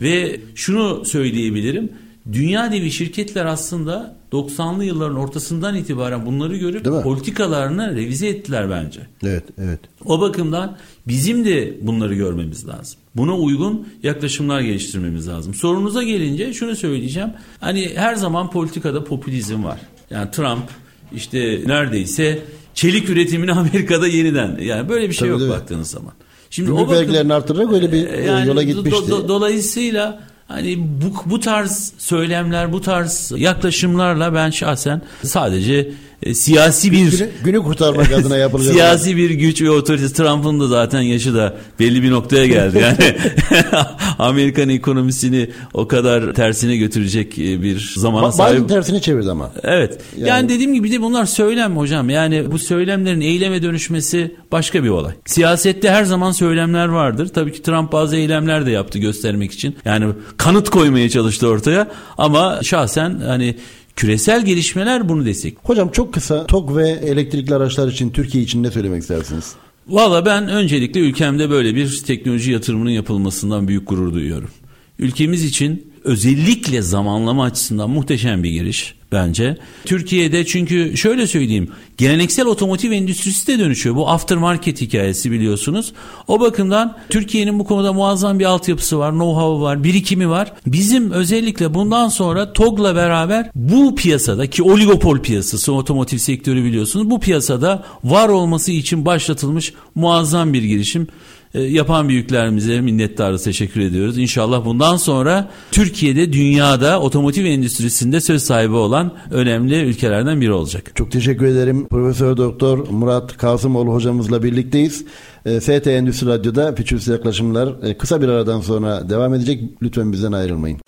Ve şunu söyleyebilirim. Dünya devi şirketler aslında 90'lı yılların ortasından itibaren bunları görüp politikalarını revize ettiler bence. Evet, evet. O bakımdan bizim de bunları görmemiz lazım. Buna uygun yaklaşımlar geliştirmemiz lazım. Sorunuza gelince şunu söyleyeceğim. Hani her zaman politikada popülizm var. Yani Trump işte neredeyse çelik üretimini Amerika'da yeniden yani böyle bir şey Tabii yok baktığınız zaman. Şimdi Gümrük vergilerini artırarak öyle bir e, yani yola gitmişti. Do, do, dolayısıyla hani bu, bu tarz söylemler, bu tarz yaklaşımlarla ben şahsen sadece e, siyasi bir günü, günü kurtarmak adına yapılacak. siyasi bir güç ve otorite Trump'ın da zaten yaşı da belli bir noktaya geldi. Yani Amerikan ekonomisini o kadar tersine götürecek e, bir zamana ba- sahip. Bazı tersine çevirdi ama. Evet. Yani, yani dediğim gibi de bunlar söylem hocam. Yani bu söylemlerin eyleme dönüşmesi başka bir olay. Siyasette her zaman söylemler vardır. Tabii ki Trump bazı eylemler de yaptı göstermek için. Yani kanıt koymaya çalıştı ortaya ama şahsen hani Küresel gelişmeler bunu destek. Hocam çok kısa TOG ve elektrikli araçlar için Türkiye için ne söylemek istersiniz? Valla ben öncelikle ülkemde böyle bir teknoloji yatırımının yapılmasından büyük gurur duyuyorum. Ülkemiz için özellikle zamanlama açısından muhteşem bir giriş bence. Türkiye'de çünkü şöyle söyleyeyim geleneksel otomotiv endüstrisi de dönüşüyor. Bu aftermarket hikayesi biliyorsunuz. O bakımdan Türkiye'nin bu konuda muazzam bir altyapısı var, know-how var, birikimi var. Bizim özellikle bundan sonra TOG'la beraber bu piyasada ki oligopol piyasası otomotiv sektörü biliyorsunuz bu piyasada var olması için başlatılmış muazzam bir girişim. E, yapan büyüklerimize minnettarız teşekkür ediyoruz. İnşallah bundan sonra Türkiye'de dünyada otomotiv endüstrisinde söz sahibi olan önemli ülkelerden biri olacak. Çok teşekkür ederim. Profesör Doktor Murat Kasımoğlu hocamızla birlikteyiz. E, FT Endüstri Radyo'da Fütürist Yaklaşımlar e, kısa bir aradan sonra devam edecek. Lütfen bizden ayrılmayın.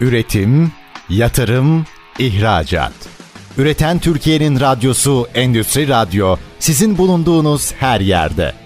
Üretim, yatırım, ihracat. Üreten Türkiye'nin radyosu Endüstri Radyo sizin bulunduğunuz her yerde.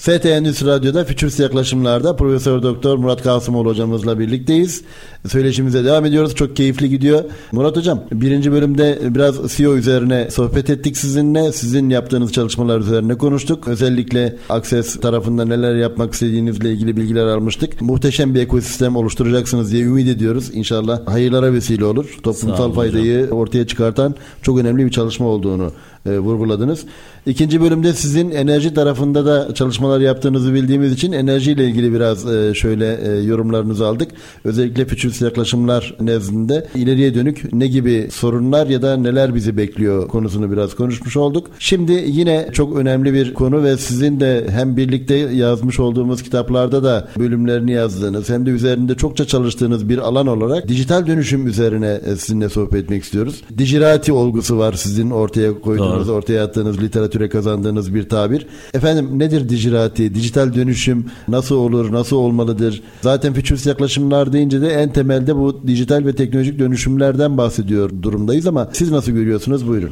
FT Endüstri Radyo'da Fütürist Yaklaşımlar'da Profesör Doktor Murat Kasımoğlu hocamızla birlikteyiz. Söyleşimize devam ediyoruz. Çok keyifli gidiyor. Murat hocam birinci bölümde biraz CEO üzerine sohbet ettik sizinle. Sizin yaptığınız çalışmalar üzerine konuştuk. Özellikle Access tarafında neler yapmak istediğinizle ilgili bilgiler almıştık. Muhteşem bir ekosistem oluşturacaksınız diye ümit ediyoruz. İnşallah hayırlara vesile olur. Toplumsal faydayı ortaya çıkartan çok önemli bir çalışma olduğunu e, vurguladınız. İkinci bölümde sizin enerji tarafında da çalışmalar yaptığınızı bildiğimiz için enerjiyle ilgili biraz e, şöyle e, yorumlarınızı aldık. Özellikle fütürist yaklaşımlar nezdinde ileriye dönük ne gibi sorunlar ya da neler bizi bekliyor konusunu biraz konuşmuş olduk. Şimdi yine çok önemli bir konu ve sizin de hem birlikte yazmış olduğumuz kitaplarda da bölümlerini yazdığınız hem de üzerinde çokça çalıştığınız bir alan olarak dijital dönüşüm üzerine sizinle sohbet etmek istiyoruz. Dijirati olgusu var sizin ortaya koyduğunuz Doğru. ortaya attığınız, literatüre kazandığınız bir tabir. Efendim nedir dijirati, dijital dönüşüm nasıl olur, nasıl olmalıdır? Zaten fütürist yaklaşımlar deyince de en temelde bu dijital ve teknolojik dönüşümlerden bahsediyor durumdayız ama siz nasıl görüyorsunuz? Buyurun.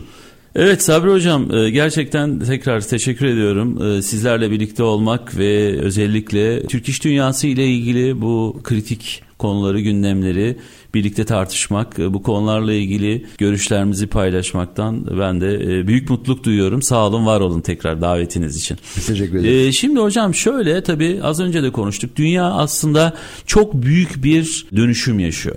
Evet Sabri Hocam e, gerçekten tekrar teşekkür ediyorum. E, sizlerle birlikte olmak ve özellikle Türk iş dünyası ile ilgili bu kritik konuları, gündemleri birlikte tartışmak, e, bu konularla ilgili görüşlerimizi paylaşmaktan ben de büyük mutluluk duyuyorum. Sağ olun, var olun tekrar davetiniz için. Teşekkür ederim. Şimdi hocam şöyle tabii az önce de konuştuk. Dünya aslında çok büyük bir dönüşüm yaşıyor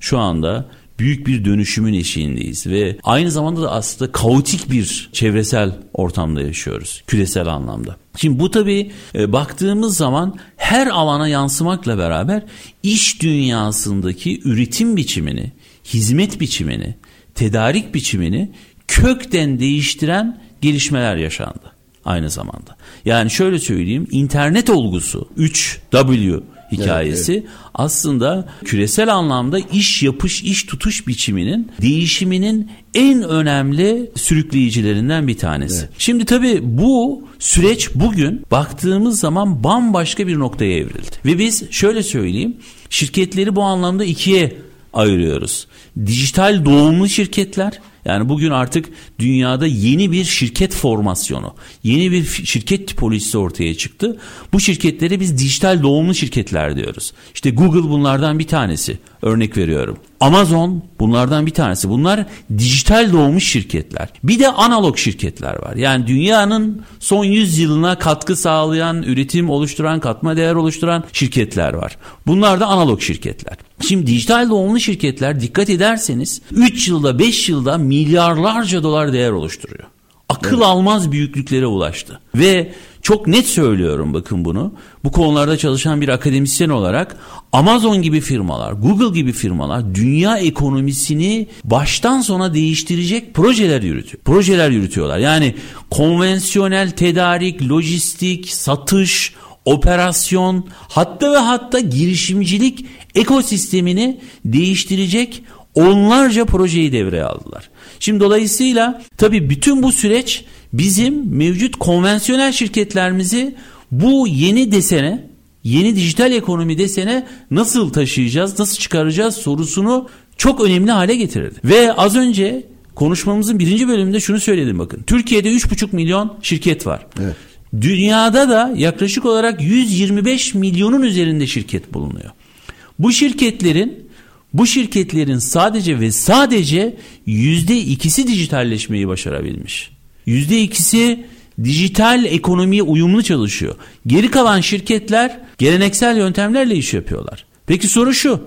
şu anda büyük bir dönüşümün eşiğindeyiz ve aynı zamanda da aslında kaotik bir çevresel ortamda yaşıyoruz küresel anlamda. Şimdi bu tabii e, baktığımız zaman her alana yansımakla beraber iş dünyasındaki üretim biçimini, hizmet biçimini, tedarik biçimini kökten değiştiren gelişmeler yaşandı aynı zamanda. Yani şöyle söyleyeyim internet olgusu 3W hikayesi evet, evet. aslında küresel anlamda iş yapış, iş tutuş biçiminin değişiminin en önemli sürükleyicilerinden bir tanesi. Evet. Şimdi tabii bu süreç bugün baktığımız zaman bambaşka bir noktaya evrildi. Ve biz şöyle söyleyeyim şirketleri bu anlamda ikiye ayırıyoruz. Dijital doğumlu şirketler yani bugün artık dünyada yeni bir şirket formasyonu, yeni bir şirket tipolojisi ortaya çıktı. Bu şirketlere biz dijital doğumlu şirketler diyoruz. İşte Google bunlardan bir tanesi. Örnek veriyorum. Amazon bunlardan bir tanesi. Bunlar dijital doğmuş şirketler. Bir de analog şirketler var. Yani dünyanın son 100 yılına katkı sağlayan, üretim oluşturan, katma değer oluşturan şirketler var. Bunlar da analog şirketler. Şimdi dijital doğumlu şirketler dikkat ederseniz 3 yılda 5 yılda milyarlarca dolar değer oluşturuyor. Akıl evet. almaz büyüklüklere ulaştı. Ve çok net söylüyorum bakın bunu. Bu konularda çalışan bir akademisyen olarak Amazon gibi firmalar, Google gibi firmalar dünya ekonomisini baştan sona değiştirecek projeler yürütüyor. Projeler yürütüyorlar. Yani konvansiyonel tedarik, lojistik, satış, operasyon, hatta ve hatta girişimcilik ekosistemini değiştirecek onlarca projeyi devreye aldılar. Şimdi dolayısıyla tabii bütün bu süreç bizim mevcut konvansiyonel şirketlerimizi bu yeni desene, yeni dijital ekonomi desene nasıl taşıyacağız, nasıl çıkaracağız sorusunu çok önemli hale getirdi. Ve az önce konuşmamızın birinci bölümünde şunu söyledim bakın. Türkiye'de 3,5 milyon şirket var. Evet. Dünyada da yaklaşık olarak 125 milyonun üzerinde şirket bulunuyor. Bu şirketlerin bu şirketlerin sadece ve sadece yüzde ikisi dijitalleşmeyi başarabilmiş. Yüzde ikisi dijital ekonomiye uyumlu çalışıyor. Geri kalan şirketler geleneksel yöntemlerle iş yapıyorlar. Peki soru şu.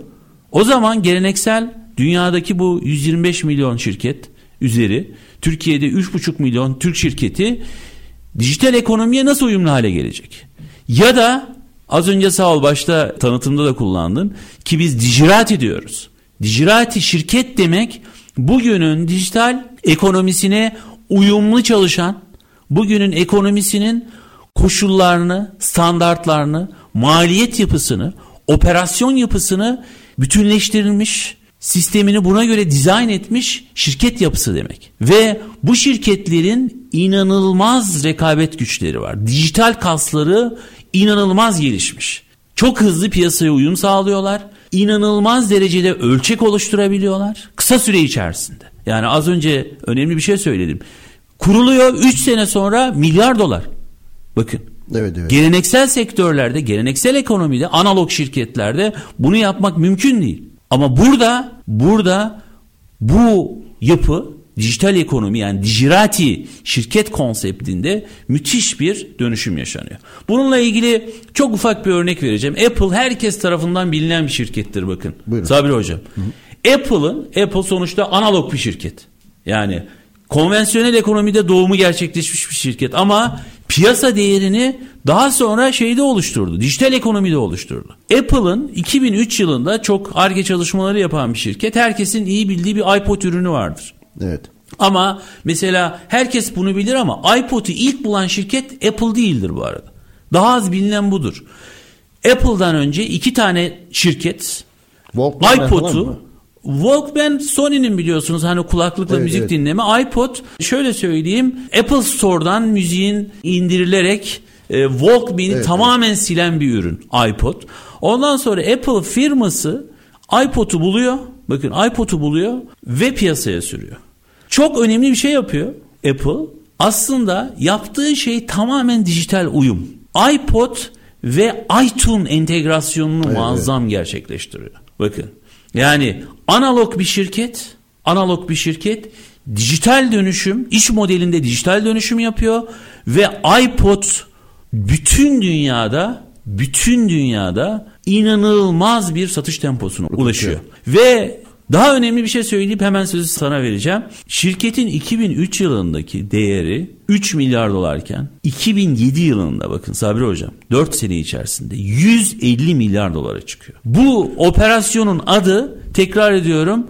O zaman geleneksel dünyadaki bu 125 milyon şirket üzeri Türkiye'de 3,5 milyon Türk şirketi dijital ekonomiye nasıl uyumlu hale gelecek? Ya da az önce sağ ol başta tanıtımda da kullandın ki biz dijirati diyoruz. Dijirati şirket demek bugünün dijital ekonomisine uyumlu çalışan, bugünün ekonomisinin koşullarını, standartlarını, maliyet yapısını, operasyon yapısını bütünleştirilmiş, sistemini buna göre dizayn etmiş şirket yapısı demek. Ve bu şirketlerin inanılmaz rekabet güçleri var. Dijital kasları inanılmaz gelişmiş. Çok hızlı piyasaya uyum sağlıyorlar. İnanılmaz derecede ölçek oluşturabiliyorlar. Kısa süre içerisinde. Yani az önce önemli bir şey söyledim. Kuruluyor 3 sene sonra milyar dolar. Bakın. Evet, evet. Geleneksel sektörlerde, geleneksel ekonomide, analog şirketlerde bunu yapmak mümkün değil. Ama burada burada bu yapı dijital ekonomi yani dijirati şirket konseptinde müthiş bir dönüşüm yaşanıyor. Bununla ilgili çok ufak bir örnek vereceğim. Apple herkes tarafından bilinen bir şirkettir bakın. Buyurun. Sabri Hocam. Apple'ın Apple sonuçta analog bir şirket. Yani konvansiyonel ekonomide doğumu gerçekleşmiş bir şirket ama piyasa değerini daha sonra şeyde oluşturdu. Dijital ekonomide oluşturdu. Apple'ın 2003 yılında çok ARGE çalışmaları yapan bir şirket. Herkesin iyi bildiği bir iPod ürünü vardır. Evet. Ama mesela herkes bunu bilir ama iPod'u ilk bulan şirket Apple değildir bu arada. Daha az bilinen budur. Apple'dan önce iki tane şirket iPod'u Walkman Sony'nin biliyorsunuz hani kulaklıkla Evet, müzik evet. dinleme. iPod şöyle söyleyeyim Apple Store'dan müziğin indirilerek e, Walkman'i Evet, tamamen silen bir ürün iPod. Ondan sonra Apple firması iPod'u buluyor. Bakın iPod'u buluyor ve piyasaya sürüyor. Çok önemli bir şey yapıyor Apple. Aslında yaptığı şey tamamen dijital uyum. iPod ve iTunes entegrasyonunu muazzam gerçekleştiriyor. Bakın. Yani analog bir şirket, analog bir şirket dijital dönüşüm, iş modelinde dijital dönüşüm yapıyor ve iPod bütün dünyada bütün dünyada inanılmaz bir satış temposuna ulaşıyor. Ve daha önemli bir şey söyleyip hemen sözü sana vereceğim. Şirketin 2003 yılındaki değeri 3 milyar dolarken 2007 yılında bakın Sabri Hocam 4 sene içerisinde 150 milyar dolara çıkıyor. Bu operasyonun adı tekrar ediyorum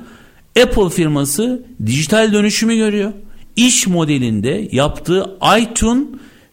Apple firması dijital dönüşümü görüyor. İş modelinde yaptığı iTunes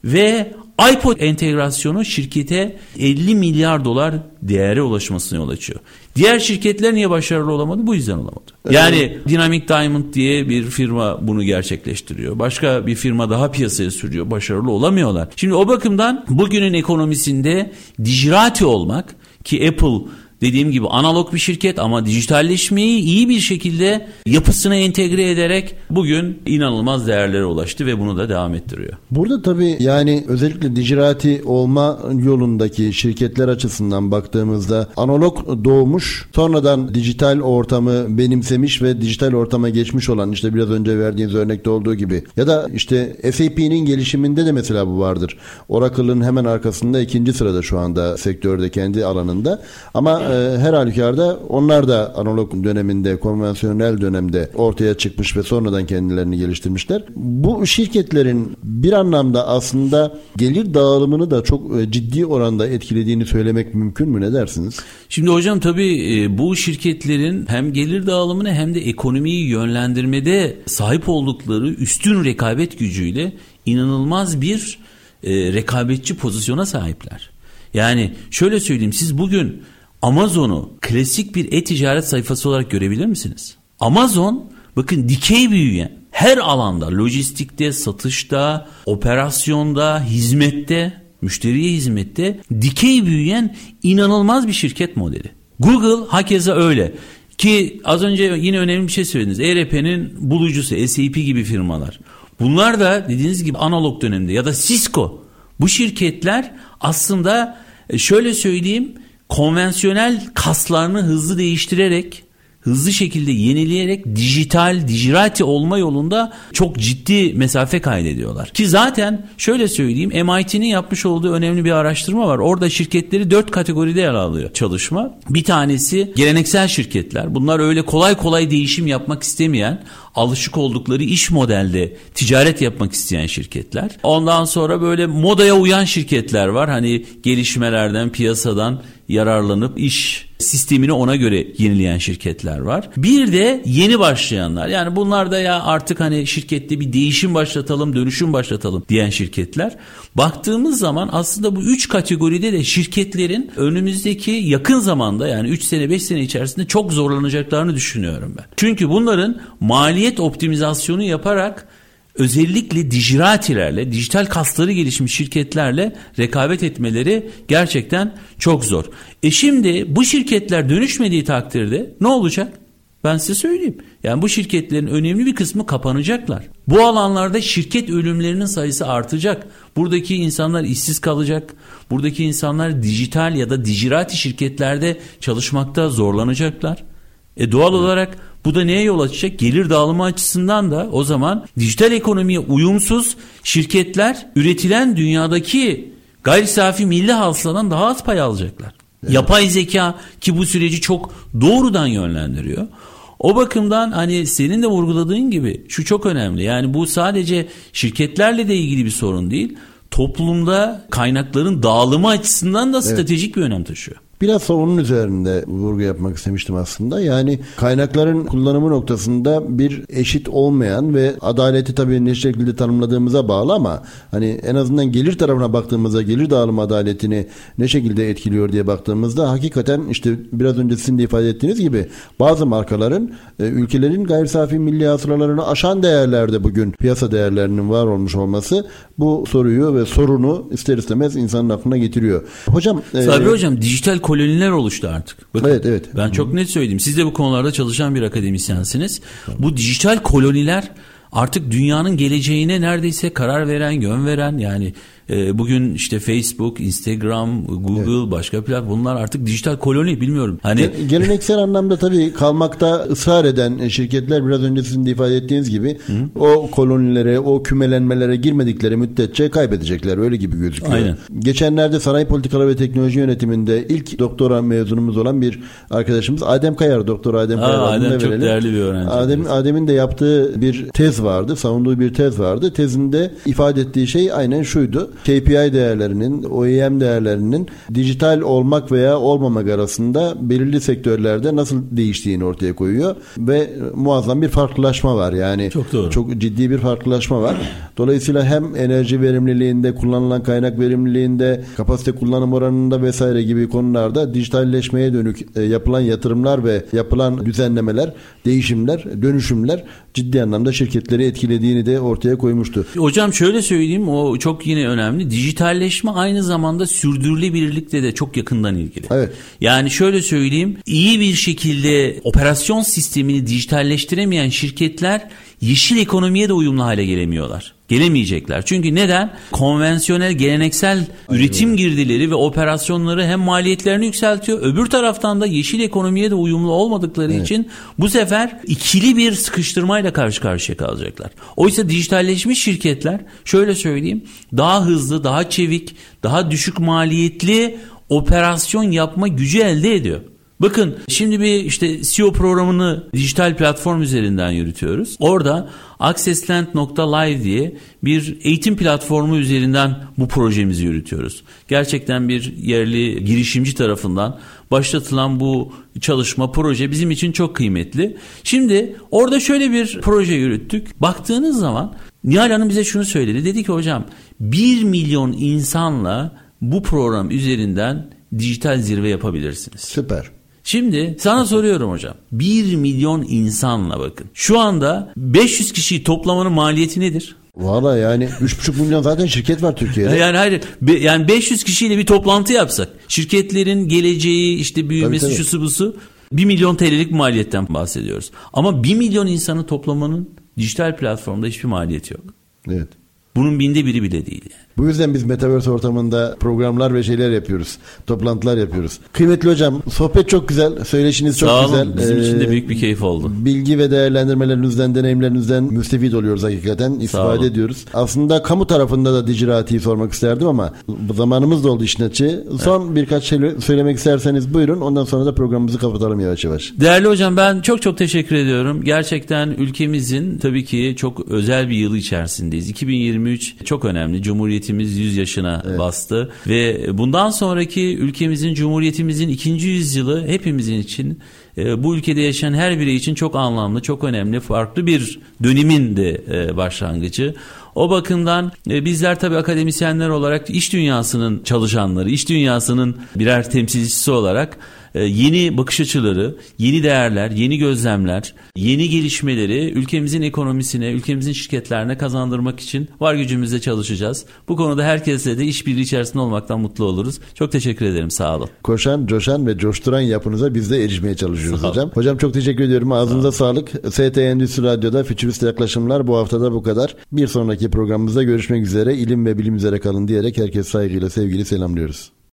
ve iPod entegrasyonu şirkete 50 milyar dolar değere ulaşmasına yol açıyor. Diğer şirketler niye başarılı olamadı? Bu yüzden olamadı. Yani Dynamic Diamond diye bir firma bunu gerçekleştiriyor. Başka bir firma daha piyasaya sürüyor. Başarılı olamıyorlar. Şimdi o bakımdan bugünün ekonomisinde dijirati olmak ki Apple dediğim gibi analog bir şirket ama dijitalleşmeyi iyi bir şekilde yapısına entegre ederek bugün inanılmaz değerlere ulaştı ve bunu da devam ettiriyor. Burada tabii yani özellikle dijitalati olma yolundaki şirketler açısından baktığımızda analog doğmuş sonradan dijital ortamı benimsemiş ve dijital ortama geçmiş olan işte biraz önce verdiğiniz örnekte olduğu gibi ya da işte SAP'nin gelişiminde de mesela bu vardır. Oracle'ın hemen arkasında ikinci sırada şu anda sektörde kendi alanında ama e, her halükarda onlar da analog döneminde konvansiyonel dönemde ortaya çıkmış ve sonradan kendilerini geliştirmişler. Bu şirketlerin bir anlamda aslında gelir dağılımını da çok e, ciddi oranda etkilediğini söylemek mümkün mü ne dersiniz? Şimdi hocam tabii e, bu şirketlerin hem gelir dağılımını hem de ekonomiyi yönlendirmede sahip oldukları üstün rekabet gücüyle inanılmaz bir rekabetçi pozisyona sahipler. Yani şöyle söyleyeyim siz bugün Amazon'u klasik bir e-ticaret sayfası olarak görebilir misiniz? Amazon bakın dikey büyüyen her alanda lojistikte, satışta, operasyonda, hizmette, müşteriye hizmette dikey büyüyen inanılmaz bir şirket modeli. Google hakeza öyle. Ki az önce yine önemli bir şey söylediniz. ERP'nin bulucusu SAP gibi firmalar. Bunlar da dediğiniz gibi analog dönemde ya da Cisco. Bu şirketler aslında e, şöyle söyleyeyim konvansiyonel kaslarını hızlı değiştirerek hızlı şekilde yenileyerek dijital, dijirati olma yolunda çok ciddi mesafe kaydediyorlar. Ki zaten şöyle söyleyeyim MIT'nin yapmış olduğu önemli bir araştırma var. Orada şirketleri dört kategoride yer alıyor çalışma. Bir tanesi geleneksel şirketler. Bunlar öyle kolay kolay değişim yapmak istemeyen, alışık oldukları iş modelde ticaret yapmak isteyen şirketler. Ondan sonra böyle modaya uyan şirketler var. Hani gelişmelerden, piyasadan yararlanıp iş sistemini ona göre yenileyen şirketler var. Bir de yeni başlayanlar. Yani bunlar da ya artık hani şirkette bir değişim başlatalım, dönüşüm başlatalım diyen şirketler. Baktığımız zaman aslında bu üç kategoride de şirketlerin önümüzdeki yakın zamanda yani 3 sene 5 sene içerisinde çok zorlanacaklarını düşünüyorum ben. Çünkü bunların maliyet optimizasyonu yaparak özellikle dijiratilerle, dijital kasları gelişmiş şirketlerle rekabet etmeleri gerçekten çok zor. E şimdi bu şirketler dönüşmediği takdirde ne olacak? Ben size söyleyeyim. Yani bu şirketlerin önemli bir kısmı kapanacaklar. Bu alanlarda şirket ölümlerinin sayısı artacak. Buradaki insanlar işsiz kalacak. Buradaki insanlar dijital ya da dijirati şirketlerde çalışmakta zorlanacaklar. E doğal olarak bu da neye yol açacak? Gelir dağılımı açısından da o zaman dijital ekonomiye uyumsuz şirketler üretilen dünyadaki gayri safi milli hasıladan daha az pay alacaklar. Evet. Yapay zeka ki bu süreci çok doğrudan yönlendiriyor. O bakımdan hani senin de vurguladığın gibi şu çok önemli. Yani bu sadece şirketlerle de ilgili bir sorun değil. Toplumda kaynakların dağılımı açısından da stratejik evet. bir önem taşıyor. Biraz onun üzerinde vurgu yapmak istemiştim aslında. Yani kaynakların kullanımı noktasında bir eşit olmayan ve adaleti tabii ne şekilde tanımladığımıza bağlı ama hani en azından gelir tarafına baktığımızda gelir dağılım adaletini ne şekilde etkiliyor diye baktığımızda hakikaten işte biraz önce sizin de ifade ettiğiniz gibi bazı markaların e, ülkelerin gayri safi milli hasılalarını aşan değerlerde bugün piyasa değerlerinin var olmuş olması bu soruyu ve sorunu ister istemez insanın aklına getiriyor. Hocam Sabri e, hocam dijital koloniler oluştu artık. Bakın, evet evet. Ben çok net söyleyeyim. Siz de bu konularda çalışan bir akademisyensiniz. Bu dijital koloniler artık dünyanın geleceğine neredeyse karar veren, yön veren yani e, bugün işte Facebook, Instagram, Google, evet. başka platform bunlar artık dijital koloni bilmiyorum. Hani geleneksel anlamda tabii kalmakta ısrar eden şirketler biraz önce sizin de ifade ettiğiniz gibi Hı. o kolonilere, o kümelenmelere girmedikleri müddetçe kaybedecekler öyle gibi gözüküyor. Aynen. Geçenlerde Sanayi Politikaları ve Teknoloji Yönetiminde ilk doktora mezunumuz olan bir arkadaşımız Adem Kayar, Doktor Adem Kayar. Aa, Adem çok verelim. değerli bir öğrenci. Adem, Adem'in de yaptığı bir tez vardı, savunduğu bir tez vardı. Tezinde ifade ettiği şey aynen şuydu. KPI değerlerinin, OEM değerlerinin dijital olmak veya olmamak arasında belirli sektörlerde nasıl değiştiğini ortaya koyuyor ve muazzam bir farklılaşma var. Yani çok, doğru. çok ciddi bir farklılaşma var. Dolayısıyla hem enerji verimliliğinde, kullanılan kaynak verimliliğinde, kapasite kullanım oranında vesaire gibi konularda dijitalleşmeye dönük e, yapılan yatırımlar ve yapılan düzenlemeler, değişimler, dönüşümler ciddi anlamda şirketleri etkilediğini de ortaya koymuştu. Hocam şöyle söyleyeyim o çok yine önemli. Dijitalleşme aynı zamanda sürdürülebilirlikle de çok yakından ilgili. Evet. Yani şöyle söyleyeyim iyi bir şekilde operasyon sistemini dijitalleştiremeyen şirketler yeşil ekonomiye de uyumlu hale gelemiyorlar. Gelemeyecekler. Çünkü neden? Konvansiyonel, geleneksel Aynen. üretim girdileri ve operasyonları hem maliyetlerini yükseltiyor. Öbür taraftan da yeşil ekonomiye de uyumlu olmadıkları evet. için bu sefer ikili bir sıkıştırmayla karşı karşıya kalacaklar. Oysa dijitalleşmiş şirketler şöyle söyleyeyim daha hızlı, daha çevik, daha düşük maliyetli operasyon yapma gücü elde ediyor. Bakın şimdi bir işte SEO programını dijital platform üzerinden yürütüyoruz. Orada accessland.live diye bir eğitim platformu üzerinden bu projemizi yürütüyoruz. Gerçekten bir yerli girişimci tarafından başlatılan bu çalışma proje bizim için çok kıymetli. Şimdi orada şöyle bir proje yürüttük. Baktığınız zaman Nihal Hanım bize şunu söyledi. Dedi ki hocam 1 milyon insanla bu program üzerinden dijital zirve yapabilirsiniz. Süper. Şimdi sana soruyorum hocam. 1 milyon insanla bakın. Şu anda 500 kişiyi toplamanın maliyeti nedir? Valla yani 3,5 milyon zaten şirket var Türkiye'de. Yani hayır yani 500 kişiyle bir toplantı yapsak şirketlerin geleceği işte büyümesi tabii, tabii. şusu busu 1 milyon TL'lik maliyetten bahsediyoruz. Ama 1 milyon insanı toplamanın dijital platformda hiçbir maliyeti yok. Evet. Bunun binde biri bile değil. Yani. Bu yüzden biz Metaverse ortamında programlar ve şeyler yapıyoruz. Toplantılar yapıyoruz. Kıymetli hocam sohbet çok güzel. Söyleşiniz çok Sağ olun. güzel. Bizim ee, için de ee, büyük bir keyif oldu. Bilgi ve değerlendirmelerinizden, deneyimlerinizden müstefit oluyoruz hakikaten. İstifade ediyoruz. Aslında kamu tarafında da Dicirati'yi sormak isterdim ama zamanımız da oldu işin açığı. Son evet. birkaç şey söylemek isterseniz buyurun. Ondan sonra da programımızı kapatalım yavaş yavaş. Değerli hocam ben çok çok teşekkür ediyorum. Gerçekten ülkemizin tabii ki çok özel bir yılı içerisindeyiz. 2023 çok önemli. Cumhuriyet Cumhuriyetimiz 100 yaşına evet. bastı ve bundan sonraki ülkemizin Cumhuriyetimizin ikinci yüzyılı hepimizin için e, bu ülkede yaşayan her birey için çok anlamlı, çok önemli, farklı bir dönemin de e, başlangıcı. O bakımdan e, bizler tabii akademisyenler olarak iş dünyasının çalışanları, iş dünyasının birer temsilcisi olarak yeni bakış açıları, yeni değerler, yeni gözlemler, yeni gelişmeleri ülkemizin ekonomisine, ülkemizin şirketlerine kazandırmak için var gücümüzle çalışacağız. Bu konuda herkesle de işbirliği içerisinde olmaktan mutlu oluruz. Çok teşekkür ederim. Sağ olun. Koşan, coşan ve coşturan yapınıza biz de erişmeye çalışıyoruz hocam. Hocam çok teşekkür ediyorum. Ağzınıza Sağ sağlık. ST Endüstri Radyo'da Fütürist Yaklaşımlar bu haftada bu kadar. Bir sonraki programımızda görüşmek üzere. İlim ve bilim üzere kalın diyerek herkes saygıyla sevgili selamlıyoruz.